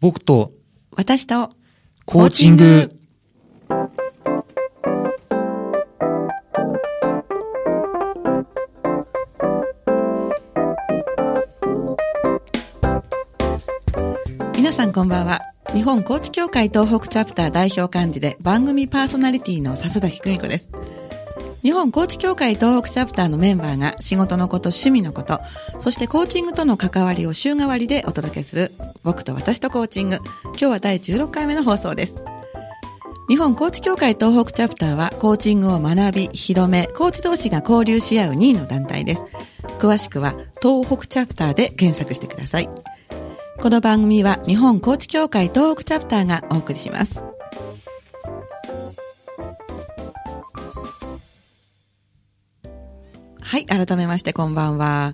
僕と私とコーチング。皆さんこんばんは日本コーチ協会東北チャプター代表幹事で番組パーソナリティの笹崎久美子です日本コーチ協会東北チャプターのメンバーが仕事のこと趣味のことそしてコーチングとの関わりを週替わりでお届けする僕と私とコーチング今日は第16回目の放送です日本コーチ協会東北チャプターはコーチングを学び、広め、コーチ同士が交流し合う2位の団体です。詳しくは東北チャプターで検索してください。この番組は日本コーチ協会東北チャプターがお送りします。はい、改めましてこんばんは。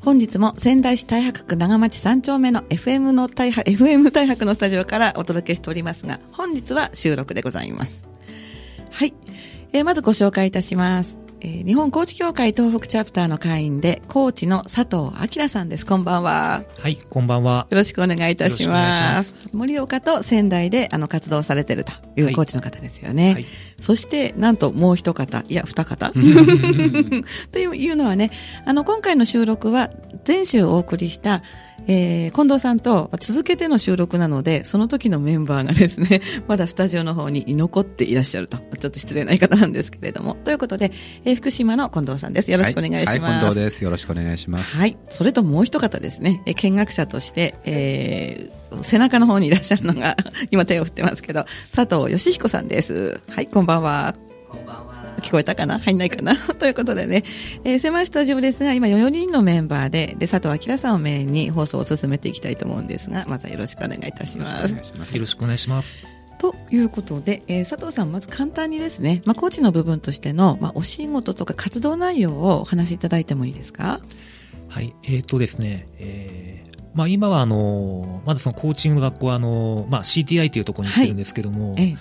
本日も仙台市太白区長町3丁目の FM の太白、FM 太白のスタジオからお届けしておりますが、本日は収録でございます。はい。えーまずご紹介いたします。えー日本コーチ協会東北チャプターの会員で、コーチの佐藤明さんです。こんばんは。はい、こんばんは。よろしくお願いいたしま。ます盛岡と仙台であの活動されてるというはいコーチの方ですよね。はいそして、なんともう一方、いや、二方 というのはね、あの、今回の収録は前週お送りした、えー、近藤さんと続けての収録なので、その時のメンバーがですね、まだスタジオの方に残っていらっしゃると。ちょっと失礼な言い方なんですけれども。ということで、えー福島の近藤さんです。よろしくお願いします。はい、はい近藤です。よろしくお願いします。はい。それともう一方ですね。え見学者として、えー、背中の方にいらっしゃるのが、今手を振ってますけど、佐藤義彦さんです。はい、こんばんは。こんばんは。聞こえたかな？入んないかな？ということでね、えー、狭いスタジオですが、今4人のメンバーで、で、佐藤明さんをメインに放送を進めていきたいと思うんですが、まずはよろしくお願いいたします。よろしくお願いします。ということで、えー佐藤さん、まず簡単にですね、まあ、コーチの部分としての、まあ、お仕事とか活動内容をお話しいただいてもいいですか？はい、えー、とですね、えー、まあ今はあのーまだそのコーチングの学校はあのーまあ CTI というところに行ってるんですけども、え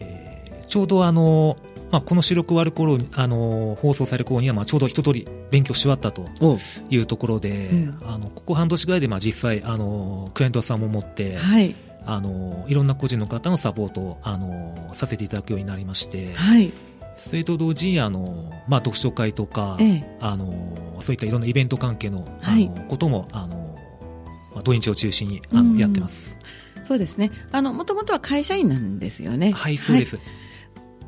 えーちょうどあのーまあこの収録終わる頃に、あのー放送される頃にはまあちょうど一通り勉強し終わったとおいうところで、うんあの、ここ半年ぐらいでまあ実際、あのークライアントさんも持って、はい。あの、いろんな個人の方のサポートを、あの、させていただくようになりまして、はい。それと同時に、あの、まあ、読書会とか、ええあの、そういったいろんなイベント関係の、あはいの、ことも、あの、まあ、土日を中心に、あうんの、やってます。そうですね。あの、もともとは会社員なんですよね。はい、そうです。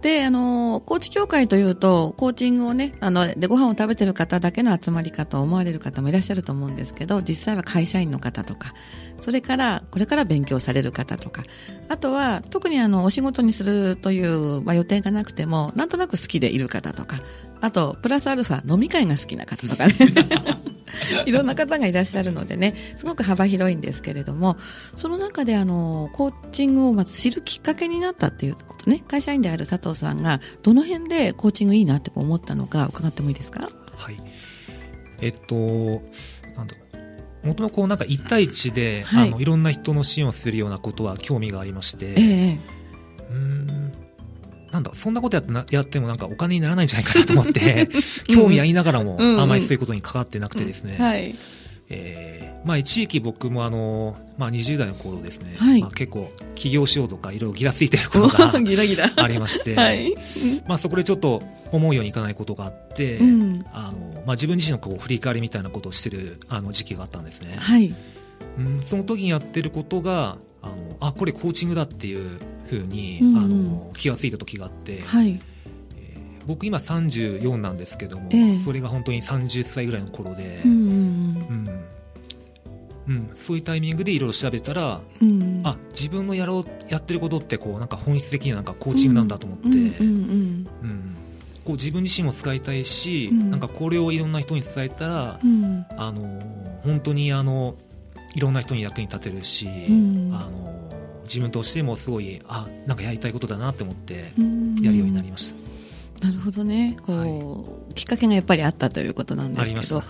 で、あの、コーチ協会というと、コーチングをね、あの、で、ご飯を食べてる方だけの集まりかと思われる方もいらっしゃると思うんですけど、実際は会社員の方とか、それから、これから勉強される方とか、あとは、特にあの、お仕事にするという、まあ、予定がなくても、なんとなく好きでいる方とか、あと、プラスアルファ、飲み会が好きな方とかね。いろんな方がいらっしゃるのでね、すごく幅広いんですけれども、その中であの、コーチングをまず知るきっかけになったっていうことね、会社員である佐藤さんが、どの辺でコーチングいいなって思ったのか伺ってもいいですか？はい。えっと、なんだ。もともとこうなんか一対一で、はいあの、いろんな人の支援をするようなことは興味がありまして、ええなんだ、そんなことやってなやってもなんかお金にならないんじゃないかなと思って、興味ありながらも、あまりそういうことに関わってなくてですね、はい。えーまあ一時期僕もあの、まあ20代の頃ですね、はいまあ結構起業しようとかいろいろギラついてることが ギラギラ。ありまして、はい。まあそこでちょっと思うようにいかないことがあって、うんあの、まあ自分自身のこう振り返りみたいなことをしてるあの時期があったんですね。はい。うん、その時にやってることが、あの、あ、これコーチングだっていうふうに、うんうんあの、気がついた時があって、はい。僕今34なんですけども、ええそれが本当に30歳ぐらいの頃で、うんうんうんうんそういうタイミングでいろいろ調べたら、うん。うん。あ自分のやろうやってることってこうなんか本質的にはなんかコーチングなんだと思って、うんこう自分自身も使いたいし、うんなんかこれをいろんな人に伝えたら、うん。あの本当にあのいろんな人に役に立てるし、うんあの自分としてもすごいあなんかやりたいことだなって思ってうんやるようになりました。なるほどね。こう、きっかけがやっぱりあったということなんですけど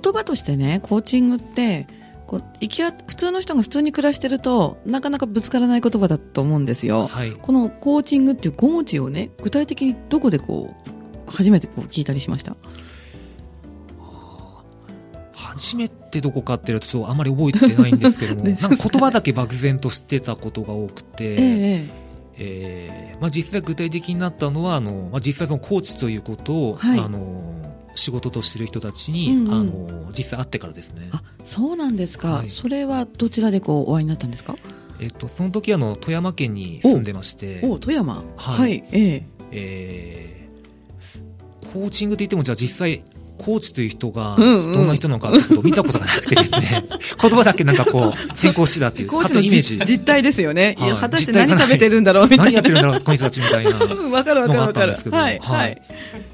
言葉としてね、コーチングって、こう生きあ普通の人が普通に暮らしてると、なかなかぶつからない言葉だと思うんですよ。はいこのコーチングっていう5文字をね、具体的にどこでこう、初めてこう聞いたりしました？初めてどこかっていうとあんまり覚えてないんですけども、なんか言葉だけ漠然と知ってたことが多くて、えええーまあ、実際具体的になったのはあの、まあ、実際そのコーチということを、はい、あの仕事としてる人たちに、うんうん、あの実際会ってからですね。あそうなんですか、はい、それはどちらでこうお会いになったんですか？えっと、その時あの富山県に住んでまして。お富山？はい、はい、えー、えー、コーチングって言ってもじゃあ実際コーチという人がどんな人なのかってことを見たことがなくてですね、言葉だけなんかこう、先行してたっていう、コーチのイメージ。実態ですよね。いや、果たして何食べてるんだろうみたいな。何やってるんだろう、この人たちみたいな。わかるわかるわかる。はい、はい。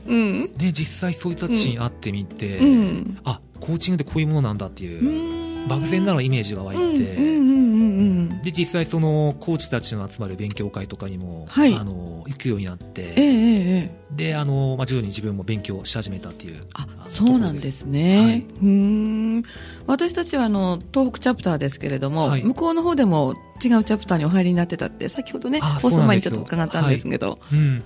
うん。ね、実際そういう人たちに会ってみて、うん、あ、コーチングってこういうものなんだっていう、漠然なのイメージが湧いて、で、実際そのコーチたちの集まる勉強会とかにも、はい、あの、行くようになって、えー、で、あの、まあ、徐々に自分も勉強し始めたっていう。あ、そうなんですね。はい、うん。私たちはあの、東北チャプターですけれども、はい、向こうの方でも違うチャプターにお入りになってたって、先ほどね、放送前にちょっと伺ったんですけど。うん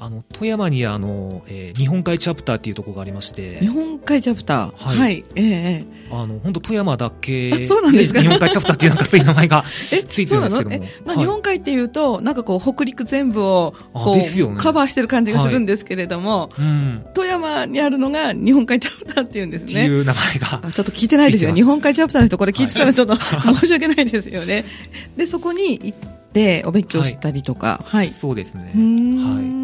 あの富山にあの、えー、日本海チャプターっていうところがありまして。日本海チャプター？はい、はい、ええー、あの本当富山だけ？そうなんですか？日本海チャプターっていうなんかそういう名前が ついてるんですけども。え、はい、日本海っていうとなんかこう北陸全部をこう、ね、カバーしてる感じがするんですけれども、はいうん、富山にあるのが日本海チャプターっていうんですね。っていう名前が。ちょっと聞いてないですよ。日本海チャプターの人これ聞いてたらちょっと、申し訳ないですよね。でそこに行ってお勉強したりとか。はい、そうですね。はい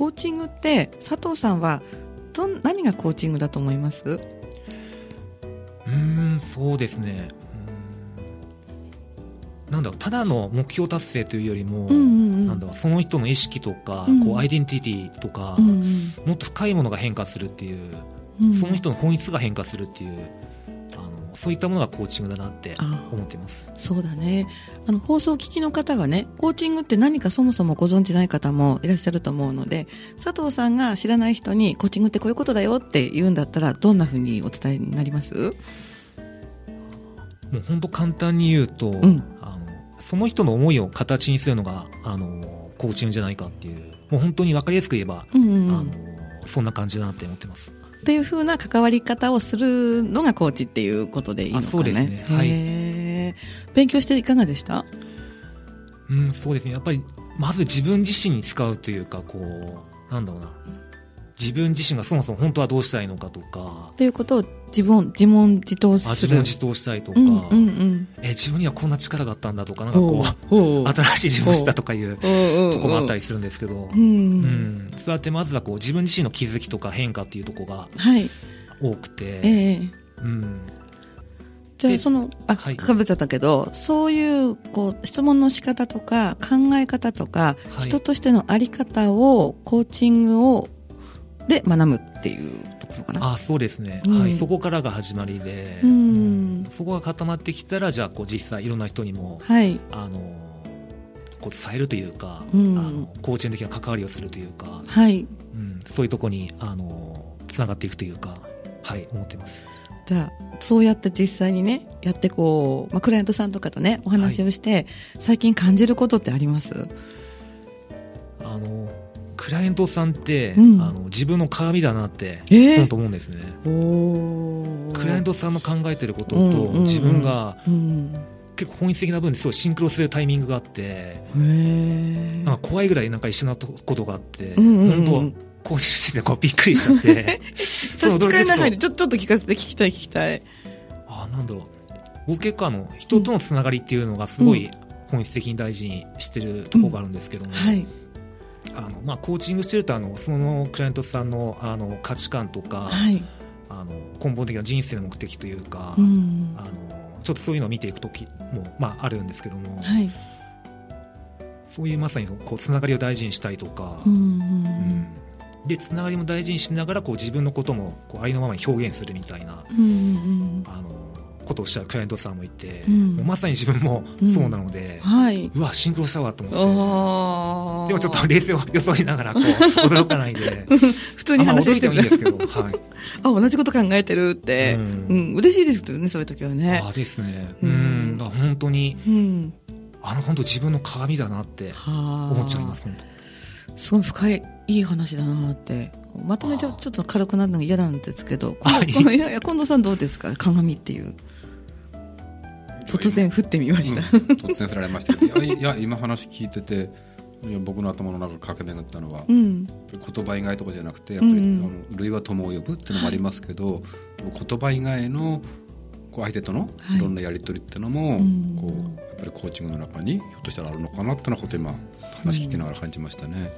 コーチングって佐藤さんはど何がコーチングだと思います？うんそうですね。なんだろうただの目標達成というよりも、うんうんうん、なんだろうその人の意識とか、うん、こうアイデンティティとか、うんうん、もっと深いものが変化するっていう、うん、その人の本質が変化するっていうそういったものがコーチングだなって思っています。そうだね。あの放送を聞きの方はねコーチングって何かそもそもご存じない方もいらっしゃると思うので佐藤さんが知らない人にコーチングってこういうことだよって言うんだったらどんなふうにお伝えになります？もう本当簡単に言うと、うん、あのその人の思いを形にするのがあのコーチングじゃないかっていうもう本当に分かりやすく言えば、うんうんうん、あのそんな感じだなって思ってます。っていうふうな関わり方をするのがコーチっていうことでいいのかね。そうですね。はい。勉強していかがでした？うん、そうですね。やっぱり、まず自分自身に使うというか、こう、なんだろうな。自分自身がそもそも本当はどうしたいのかとか。っていうことを自分自問自答する。自問自答したいとか、うんうんうん、え自分にはこんな力があったんだとかなんかこう新しい自分をしたとかいうとこもあったりするんですけど、うん、うん、そうやってまずはこう自分自身の気づきとか変化っていうところが多くて、はいえー、うん。じゃあその、あ、はい、かぶっちゃったけど、そういう、こう、質問の仕方とか、考え方とか、はい、人としてのあり方を、コーチングを、で学ぶっていうのかな。あそうですね、うん、はい、そこからが始まりで、うん、そこが固まってきたらじゃあこう実際いろんな人にも、はい、あのこう伝えるというか、うん、あのコーチング的な関わりをするというか、はい。うん、そういうところにあのつながっていくというかはい思ってます。じゃあそうやって実際にねやってこう、まあ、クライアントさんとかとねお話をして、はい、最近感じることってあります？あのクライアントさんって、うん、あの自分の鏡だなって、え？ー、と思うんですね。クライアントさんの考えてることと、自分が、結構本質的な部分ですごいシンクロするタイミングがあってなんか怖いぐらいなんか一緒なことがあって、うんうんうん、本当こうしてこうびっくりしちゃって。差し支えないちょっと聞かせて聞きたい聞きたい。あなんだろう。僕結構あの人とのつながりっていうのがすごい本質的に大事にしてるところがあるんですけども、うん。はいあのまあ、コーチングしてるとあのそのクライアントさんのあの価値観とか、はい、あの根本的な人生の目的というか、うん、あのちょっとそういうのを見ていく時も、まあ、あるんですけども、はい、そういうまさにこうつながりを大事にしたいとか、うん、うん、でつながりも大事にしながらこう自分のこともこうありのままに表現するみたいな、うん、あのことをしたクライアントさんもいて、うん、まさに自分もそうなので、うんはい、うわシンクロしたわと思って。でもちょっと冷静を装いながらこう 驚かないで。普通に話してもいいですけど、はい、あ同じこと考えてるって、うん。うん、嬉しいですけどねそういう時はね。あですね。うん。だ本当に、うん、あの本当自分の鏡だなって思っちゃいますすごい深いいい話だなって。まとめちゃちょっと軽くなるのが嫌なんですけどいやいや近藤さんどうですか？鏡っていう突然降ってみました、うん、突然降られましたけどいや今話聞いてていや僕の頭の中駆け巡ったのは、うん、言葉以外とかじゃなくてやっぱり、うん、あの類は友を呼ぶっていうのもありますけど、はい、言葉以外のこう相手とのい。ろんなやり取りっていうのも、はい、こうやっぱりコーチングの中にひょっとしたらあるのかなっていうのはこと今話聞きながら感じましたね。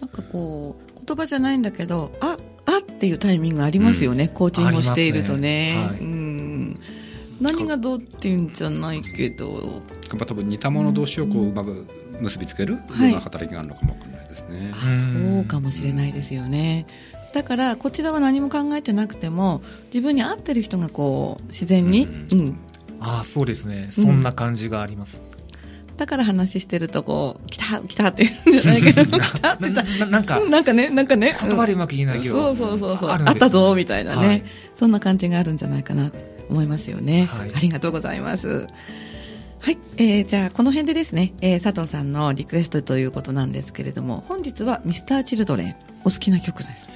なんかこう言葉じゃないんだけどああっていうタイミングありますよね、コーチングをしているとね。ね。はい、うん何がどうっていうんじゃないけど。やっぱ多分似たもの同士をこううまく結びつけるような働きがあるのかもわかんないですね、はい、そうかもしれないですよね、だからこちらは何も考えてなくても自分に合ってる人がこう自然に、うん、うん、ああそうですね。そんな感じがあります、うん、だから話してるとこう来た来たって言うんじゃないけど 来たってななんかなんかねなんかね。言葉でうまく言えないけど、うん、そうそうそうそう。あったぞみたいなね、はい、そんな感じがあるんじゃないかな。と思いますよね、はい、ありがとうございます。はい、えー、じゃあこの辺でですね、えー、佐藤さんのリクエストということなんですけれども本日はミスターチルドレンお好きな曲です。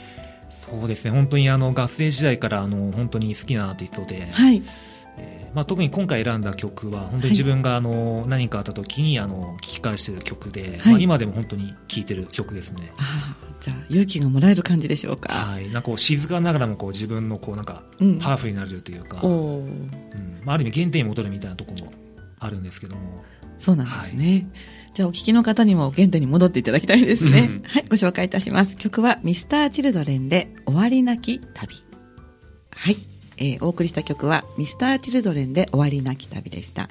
そうですね。本当にあの学生時代からあの本当に好きなアーティストで、はい。えーまあ、特に今回選んだ曲は本当に自分があの、何かあった時にあの聞き返している曲で、はい、まあ、今でも本当に聴いてる曲ですね。あじゃあ勇気がもらえる感じでしょうか。はい。なんかこう静かながらもこう自分のこうなんかパワフルになれるというか、うんうん。まあ、ある意味原点に戻るみたいなところもあるんですけども。そうなんですね、はい。じゃあお聞きの方にも原点に戻っていただきたいですね。はい、ご紹介いたします。曲はミスターチルドレンで終わりなき旅。はい、えー、お送りした曲はミスターチルドレンで終わりなき旅でした。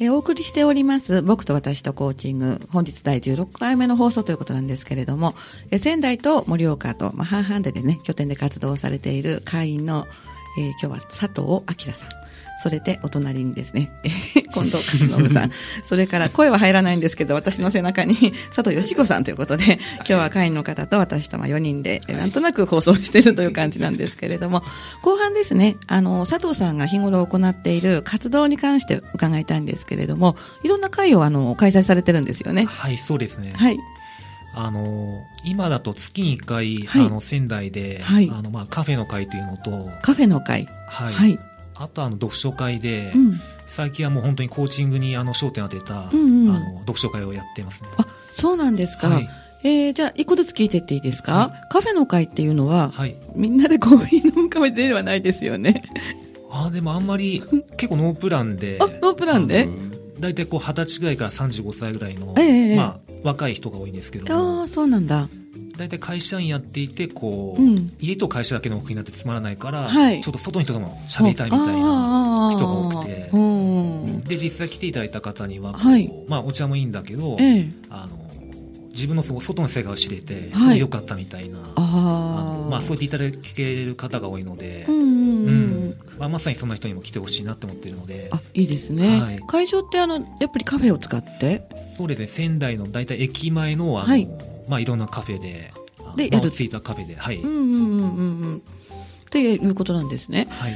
えー、お送りしております僕と私とコーチング本日第16回目の放送ということなんですけれども、えー、仙台と盛岡と、まあ、半々でね拠点で活動されている会員の、えー、今日は佐藤明さんそれでお隣にですね、近藤勝信さん、それから声は入らないんですけど、私の背中に佐藤義子さんということで、今日は会員の方と私と4人で、なんとなく放送しているという感じなんですけれども、後半ですね、あの、佐藤さんが日頃行っている活動に関して伺いたいんですけれども、いろんな会をあの開催されてるんですよね。はい、そうですね。はい。あの今だと月に1回、はい、あの仙台で、はい、あのまあ、カフェの会というのとカフェの会。はい、はい、あとあの読書会で、うん、最近はもう本当にコーチングにあの焦点を当てた、うんうん、あの読書会をやってますね。あそうなんですか、はい、えー、じゃあ一個ずつ聞いてっていいですか、はい、カフェの会っていうのは、はい、みんなでコーヒー飲むカフェではないですよね。あでもあんまり結構ノープランで。あノープランで？大体こう二十歳ぐらいから35歳ぐらいの、えー、まあ、若い人が多いんですけどああそうなんだ大体会社員やっていてこう、うん、家と会社だけの奥になってつまらないから、はい、ちょっと外の人とも喋りたいみたいな人が多くて。で実際来ていただいた方には、はい、まあ、お茶もいいんだけど、ええ、あの自分の外の世界を知れてすごい良かったみたいな、はい、あのまあ、そう言っていただける方が多いので、うんうんまあ、まさにそんな人にも来てほしいなと思っているのであいいですね、はい、会場ってあのやっぱりカフェを使って？そうですね。仙台の大体駅前のあの、はいまあ、いろんなカフェででやる。ついたカフェではい。うんうんうんうんっていうことなんですね、はい、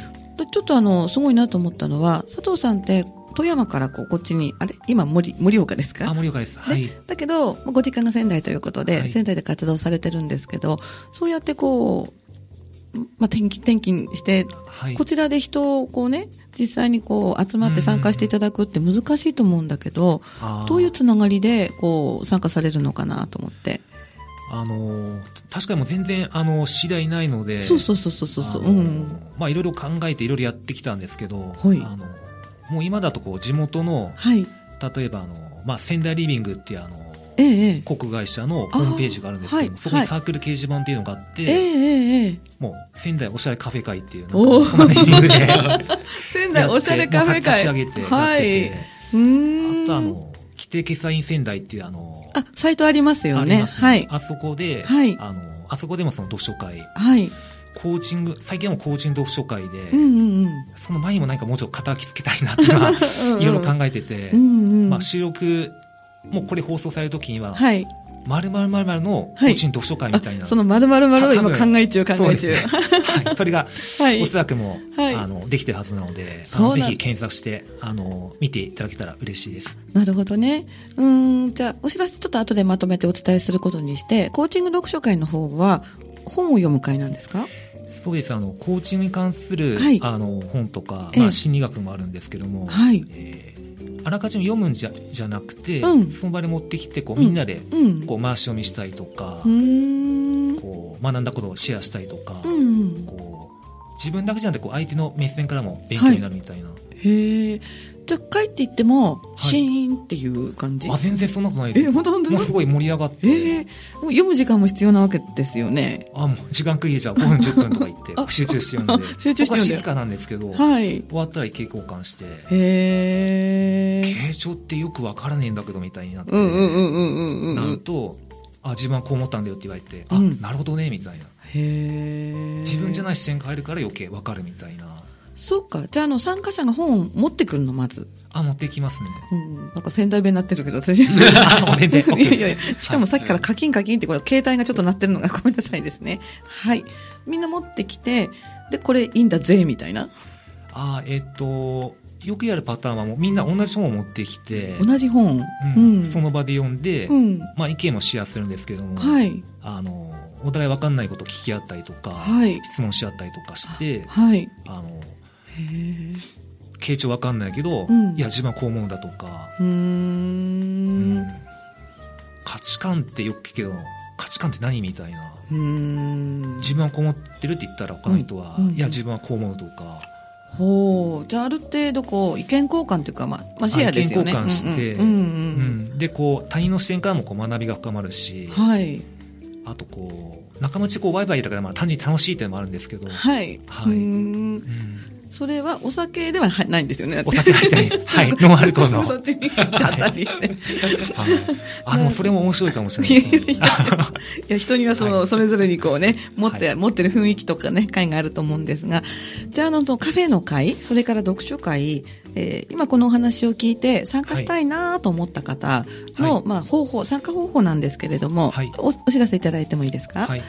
ちょっとあのすごいなと思ったのは佐藤さんって富山からこうこっちにあれ？今森盛岡ですか？あ盛岡です、はい、だけどご実家が仙台ということで、はい、仙台で活動されてるんですけどそうやってこう、まあ、転勤転勤して、はい、こちらで人をこうね実際にこう集まって参加していただくって難しいと思うんだけど、どういうつながりでこう参加されるのかなと思って。あの確かにもう全然あの知り合いないのでそうそうそうそうそう、う。ん、まあいろいろ考えていろいろやってきたんですけど、はい、あのもう今だとこう地元の、はい、例えばあの、まあ、仙台リビングっていうあの、ええ、国会社のホームページがあるんですけど、はい、そこにサークル掲示板っていうのがあって、ええ、もう仙台おしゃれカフェ会っていうのそんなネーミングで仙台おしゃれカフェ会。立ち上げてやってて、はい、あとあの規定決済員仙台っていうあのあサイトありますよね、ね、はい。あそこで、はい、あのあそこでもその読書会、はい、コーチング最近はコーチング読書会で、うんうんうん、その前にも何かもうちょっと肩きつけたいなっていろいろ考えてて、うんうん、まあ、収録もうこれ放送される時には、はい、まるまるまるまるのコーチン読書会みたいな。そのまるまるまるを今考え中、考え中。はい。それが、おそらくも、あの、できてるはずなので、ぜひ検索して、あの、見ていただけたら嬉しいです。なるほどね。うん、じゃあ、お知らせちょっと後でまとめてお伝えすることにして、コーチング読書会の方は、本を読む会なんですか？そうですあのコーチングに関する、はい、あの本とか、まあ、心理学もあるんですけども、はい、えーあらかじめ読むんじゃじゃなくて、うん、その場で持ってきてこうみんなでこう回し読みしたりとか、うん、こう学んだことをシェアしたりとか、うん、こう自分だけじゃなくてこう相手の目線からも勉強になるみたいな。はい、へえじゃあ帰っていっても、シーンっていう感じ、はい、あ全然そんなことないです。え、本当本当もうすごい盛り上がって。えー、もう読む時間も必要なわけですよね。あ、もう時間区切りじゃ5分10分とか言って 集中して読んで。集中して読んで。静かなんですけど、はい、終わったら意見交換して。へ傾聴ってよくわからねえんだけどみたいになって、うんうんうんうんうん、なると、あ、自分はこう思ったんだよって言われて、あ、なるほどね、みたいな。へ自分じゃない視点が入るから余計わかるみたいな。そっか。じゃあ、あの、参加者が本を持ってくるの、まず。あ、持ってきますね。うん。なんか仙台弁になってるけど、私。あ、ごめんね。いやいやしかもさっきからカキンカキンって、これ、携帯がちょっと鳴ってるのがごめんなさいですね。はい。みんな持ってきて、で、これいいんだぜ、みたいな。あ、えっと、よくやるパターンはもうみんな同じ本を持ってきて同じ本、うん、うん、その場で読んで、うん、まあ、意見もシェアするんですけども、はい、あのお互い分かんないことを聞き合ったりとか、はい、質問し合ったりとかして、はい、あの傾聴わかんないけど、うん、いや自分はこう思うんだとかうん。価値観ってよく聞くけど価値観って何みたいな。自分はこう思ってるって言ったら他の人は、うん。うん、いや自分はこう思うとかほう。じゃあある程度こう意見交換というか、まあまあ、シェアですよね。意見交換して、うんうんうん、でこう他人の視点からもこう学びが深まるし、はい、あとこう仲間内こうワイワイだからまあ単純に楽しいっていうのもあるんですけど。はい、はい、うんそれはお酒ではないんですよね。お酒入ってない。はい。ノンアルコールの。そっちに行っちゃったりして。あ、でもそれも面白いかもしれない。いや、人にはその、それぞれにこうね、持って、持ってる雰囲気とかね、会があると思うんですが、じゃあ、あの、カフェの会、それから読書会、えー、今このお話を聞いて参加したいなと思った方の、まあ、方法、参加方法なんですけれども、おお知らせいただいてもいいですか？はい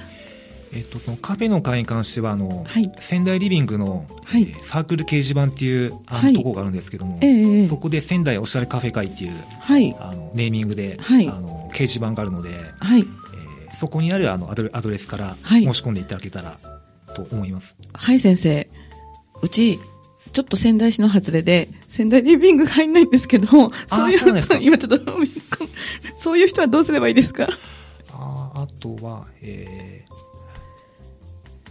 えっと、そのカフェの会に関してはあの、はい、仙台リビングの、はい、えー、サークル掲示板っていうあの、はい、ところがあるんですけども、えー、そこで仙台おしゃれカフェ会っていう、はい、あのネーミングで、はい、あの掲示板があるので、はい。えー、そこにあるあのアドレアドレスから申し込んでいただけたらと思います。はい、先生。うち、ちょっと仙台市の外れで、仙台リビングが入んないんですけども、そういう、今ちょっと、そういう人はどうすればいいですか？ああとは、えー、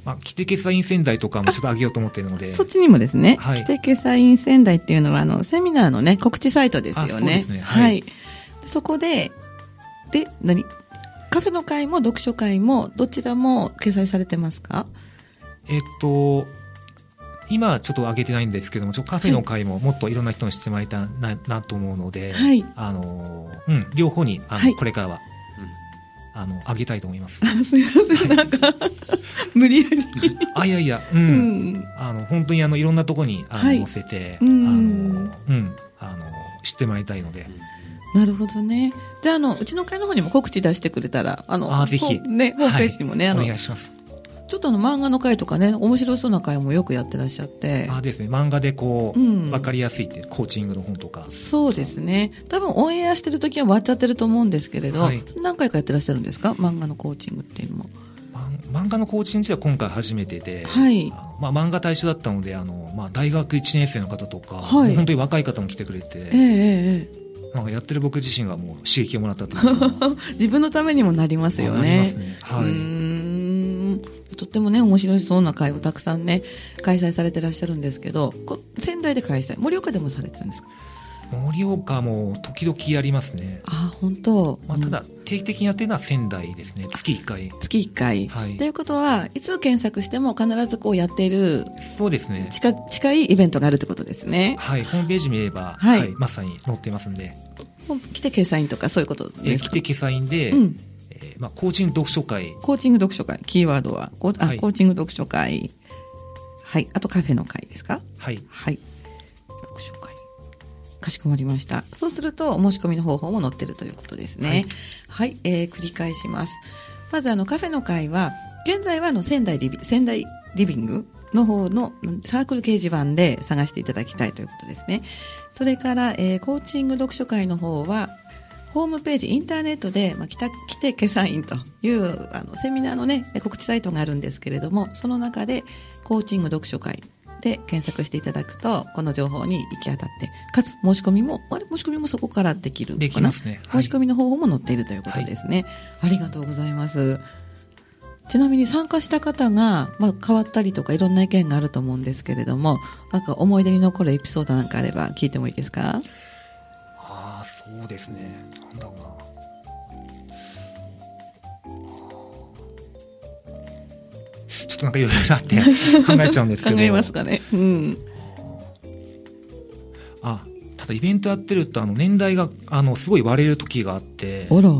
まあ、キテケサイン仙台とかもちょっと上げようと思っているので。そっちにもですね、はい、キテケサイン仙台っていうのは、あの、セミナーのね、告知サイトですよね。ねはい、はい。そこで、で、何？カフェの会も読書会も、どちらも掲載されてますか？えっと、今ちょっと上げてないんですけども、ちょカフェの会ももっといろんな人に知ってもらいたいななと思うので、はい。あの、うん、両方に、あの、はい、これからはあの、あげたいと思います。すみません、はい、なんか、無理やり。あ、いやいや、うん。うん、あの、本当にあの、いろんなとこに、あの、はい、載せて、あの、うん、あの、知ってもらいたいので。なるほどね。じゃあ、あの、うちの会の方にも告知出してくれたら、あの、あぜひ。ね、ホームページにもね、はい、あの、お願いします。ちょっとあの漫画の回とかね、面白そうな回もよくやってらっしゃって。あですね、漫画でこう、うん、分かりやすいって、コーチングの本とか。そうですね。多分オンエアしてる時は終わっちゃってると思うんですけれど、はい、何回かやってらっしゃるんですか？漫画のコーチングっていうのも。漫画のコーチングは今回初めてで、はい、まあ、漫画対象だったのであの、まあ、大学1年生の方とか、はい、本当に若い方も来てくれて、えなんかやってる僕自身がもう刺激をもらったというか 自分のためにもなりますよね。なりますね。はい。とってもね面白そうな会をたくさんね開催されてらっしゃるんですけど仙台で開催盛岡でもされてるんですか？盛岡も時々やりますね。あ、本当。まあ、ただ、定期的にやってるのは仙台ですね。月1回。月1回。はい。ということは、いつ検索しても必ずこうやっている。そうですね。近、近いイベントがあるってことですね。はい。ホームページ見れば、はい、はい、まさに載ってますんで。来て掲載員とかそういうことですか？え来て掲載員で、うん、えー、まあ、コーチング読書会。コーチング読書会。キーワードは、コあ、はい、コーチング読書会。はい。あとカフェの会ですか？はい。はい。読書会。かしこまりました。そうすると、お申し込みの方法も載ってるということですね。はい、はい、えー、繰り返します。まず、あの、カフェの会は、現在は、あの、仙台リビ、仙台リビングの方のサークル掲示板で探していただきたいということですね。それから、えー、コーチング読書会の方は、ホームページ、インターネットで、まあ、来た、来て決算員という、あの、セミナーのね、告知サイトがあるんですけれども、その中で、コーチング読書会で検索していただくと、この情報に行き当たって、かつ申し込みも、あれ、申し込みもそこからできるできますね、はい、申し込みの方法も載っているということですね。はい、ありがとうございます。ちなみに参加した方が、まあ、変わったりとかいろんな意見があると思うんですけれども、なんか思い出に残るエピソードなんかあれば聞いてもいいですか？そうですね。なんだろうな。ちょっとなんかいろいろあって 考えちゃうんですけど。考えますかね。うん。あ、ただイベントやってると、あの、年代が、あの、すごい割れる時があって。あら。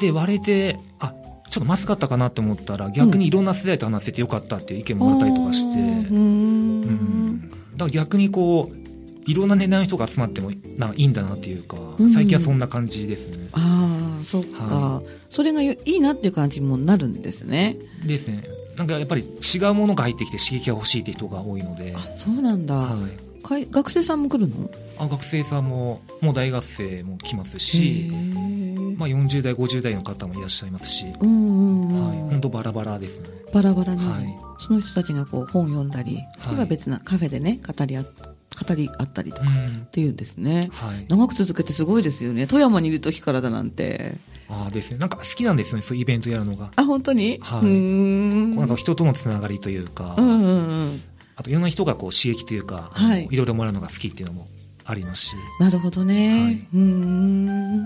で、割れて、あ、ちょっとまずかったかなって思ったら、逆にいろんな世代と話せてよかったっていう意見もあったりとかして、うん。だから逆にこう、いろんな年代の人が集まってもないいんだなっていうか、最近はそんな感じですね。ああ、そっか、はい、それがいいなっていう感じもなるんですね。ですね。なんかやっぱり違うものが入ってきて刺激が欲しいって人が多いので。あ、そうなんだ。はい。かい学生さんも来るの？あ学生さんも、もう大学生も来ますし、まあ、40代、50代の方もいらっしゃいますし、うんうんうん、はい、本当バラバラですね。バラバラに、はい、その人たちがこう本読んだり、はい、は別なカフェでね、語り合語り合ったりとかっていうんですね、うんはい、長く続けてすごいですよね富山にいる時からだなんてああですね。なんか好きなんですね、そういうイベントやるのが。あ、本当に？はい。うんなんか人とのつながりというか、うんうんうん、あといろんな人がこう刺激というか、はい、いろいろもらうのが好きっていうのもありますし。なるほどね。はい、うん。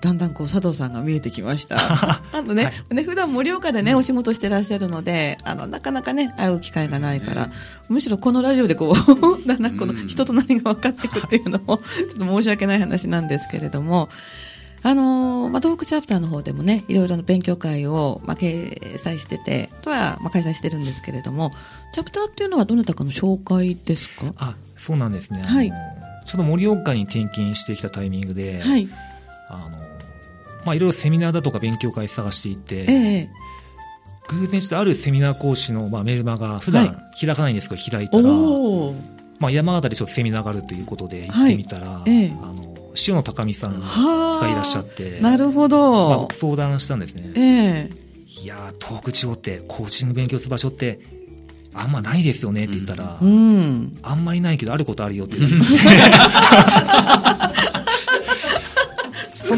だんだんこう佐藤さんが見えてきました。あのね、はい、ね普段盛岡でね、お仕事してらっしゃるので、あのなかなかね会う機会がないから、むしろこのラジオでこう だんだんこの人となりが分かっていくっていうのも ちょっと申し訳ない話なんですけれども。あのー、まあ、東北チャプターの方でもね、いろいろな勉強会を、まあ、掲載してて、とは、まあ、開催してるんですけれども、チャプターっていうのはどなたかの紹介ですか？あ、そうなんですね。はい。ちょうど盛岡に転勤してきたタイミングで、はい。あの、まあ、いろいろセミナーだとか勉強会探していて、ええ。偶然してあるセミナー講師の、まあ、メルマが普段開かないんですけど、開いたら、まあ、山形でちょっとセミナーがあるということで行ってみたら、はい。ええ、あの塩野高美さんがいらっしゃって、なるほど。まあ、相談したんですね。ええ、いや東北地方ってコーチング勉強する場所って、あんまないですよねって言ったら、うん、あんまりないけどあることあるよって言って。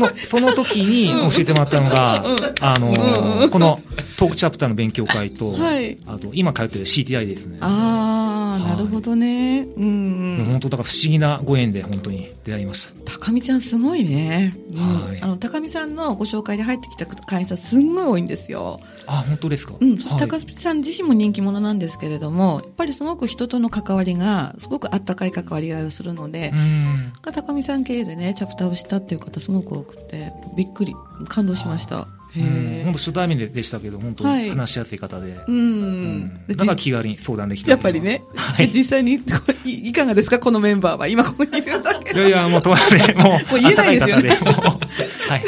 その、その時に教えてもらったのが、あの、このトークチャプターの勉強会と、はい、あと、今通ってる CTI ですね。ああ、なるほどね。うん。本当、だから不思議なご縁で本当に出会いました。高見ちゃんすごいね。はい。あの、高見さんのご紹介で入ってきた会員さんすんごい多いんですよ。あ、本当ですか？うん。高見さん自身も人気者なんですけれども、やっぱりすごく人との関わりが、すごくあったかい関わり合いをするので、うん。高見さん経由でね、チャプターをしたっていう方すごく多くて、びっくり、感動しました。本当初対面ででしたけど本当に話しやすい方で、はい、うん、だから気軽に相談できたやっぱりね、はい、実際にいいかがですか？このメンバーは。今ここにいるんだけどいやいやもうとはねもうもう言えないですよね。はい。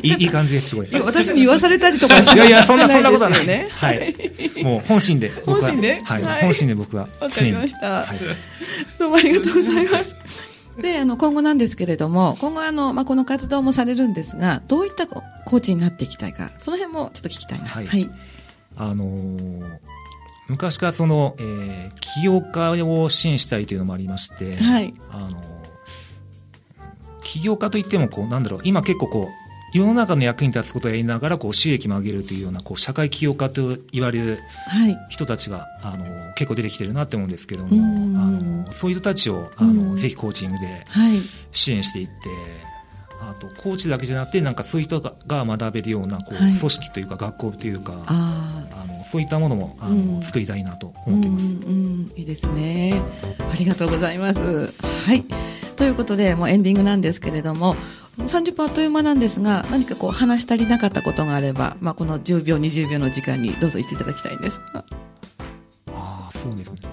いいいい感じです、すごい。私に言わされたりとかしていやいや、そんな、そんなことはない。はい。もう本心で。本心で？はい。本心で僕は。わかりました。どうもありがとうございます。で、あの、今後なんですけれども、今後あの、まあ、この活動もされるんですが、どういったコーチになっていきたいか、その辺もちょっと聞きたいな。はい。はい、あのー、昔からその、えー、起業家を支援したいというのもありまして、はい。あのー、起業家といっても、こう、なんだろう、今結構こう、世の中の役に立つことをやりながらこう収益も上げるというようなこう社会起業家と言われる人たちが、あの結構出てきてるなって思うんですけどもあのそういう人たちをあのぜひコーチングで支援していって、あとコーチだけじゃなくてなんかそういう人が学べるようなこう組織というか学校というか、あのそういったものもあの、作りたいなと思っています、うんうん、いいですね。ありがとうございます。はい。ということでもうエンディングなんですけれども30分あっという間なんですが何かこう話し足りなかったことがあれば、まあ、この10秒20秒の時間にどうぞ言っていただきたいんです。ああそうですね。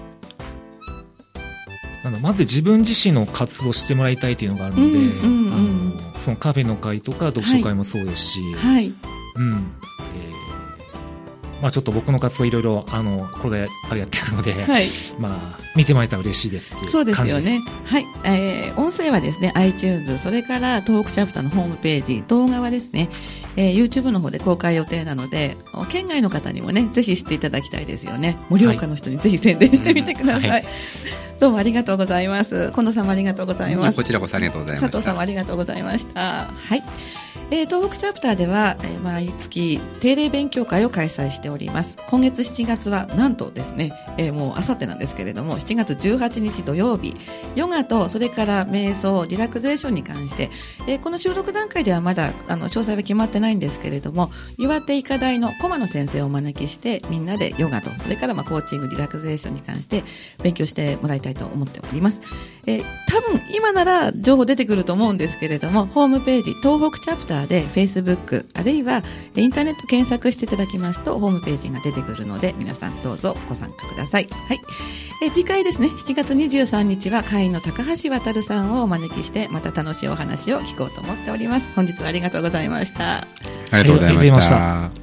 なんだまず自分自身の活動をしてもらいたいというのがあるので、うんうんうん、あのそのカフェの会とか読書会もそうですし、はい、うんまあ、ちょっと僕の活動いろいろあのこれあれやっていくので、はい、まあ見てもらえたら嬉しいです。そうですよね。はい、えー、音声はですね iTunes それから東北チャプターのホームページ動画はですね、えー、YouTube の方で公開予定なので県外の方にもねぜひ知っていただきたいですよね。盛岡の人にぜひ宣伝してみてください、はい、どうもありがとうございます。近藤さんもありがとうございます。こちらこそありがとうございます佐藤さんもありがとうございました。はいえー、東北チャプターでは、えー、毎月定例勉強会を開催しております。今月7月はなんとですね、えー、もうあさってなんですけれども7月18日土曜日ヨガとそれから瞑想リラクゼーションに関して、えー、この収録段階ではまだあの詳細は決まってないんですけれども岩手医科大の駒野先生をお招きしてみんなでヨガとそれからまあコーチングリラクゼーションに関して勉強してもらいたいと思っております、えー、多分今なら情報出てくると思うんですけれどもホームページ東北チャプターターで Facebook あるいはインターネット検索していただきますとホームページが出てくるので皆さんどうぞご参加ください。はい。え次回ですね、7月23日は会員の高橋渉さんをお招きしてまた楽しいお話を聞こうと思っております。本日はありがとうございました。ありがとうございました。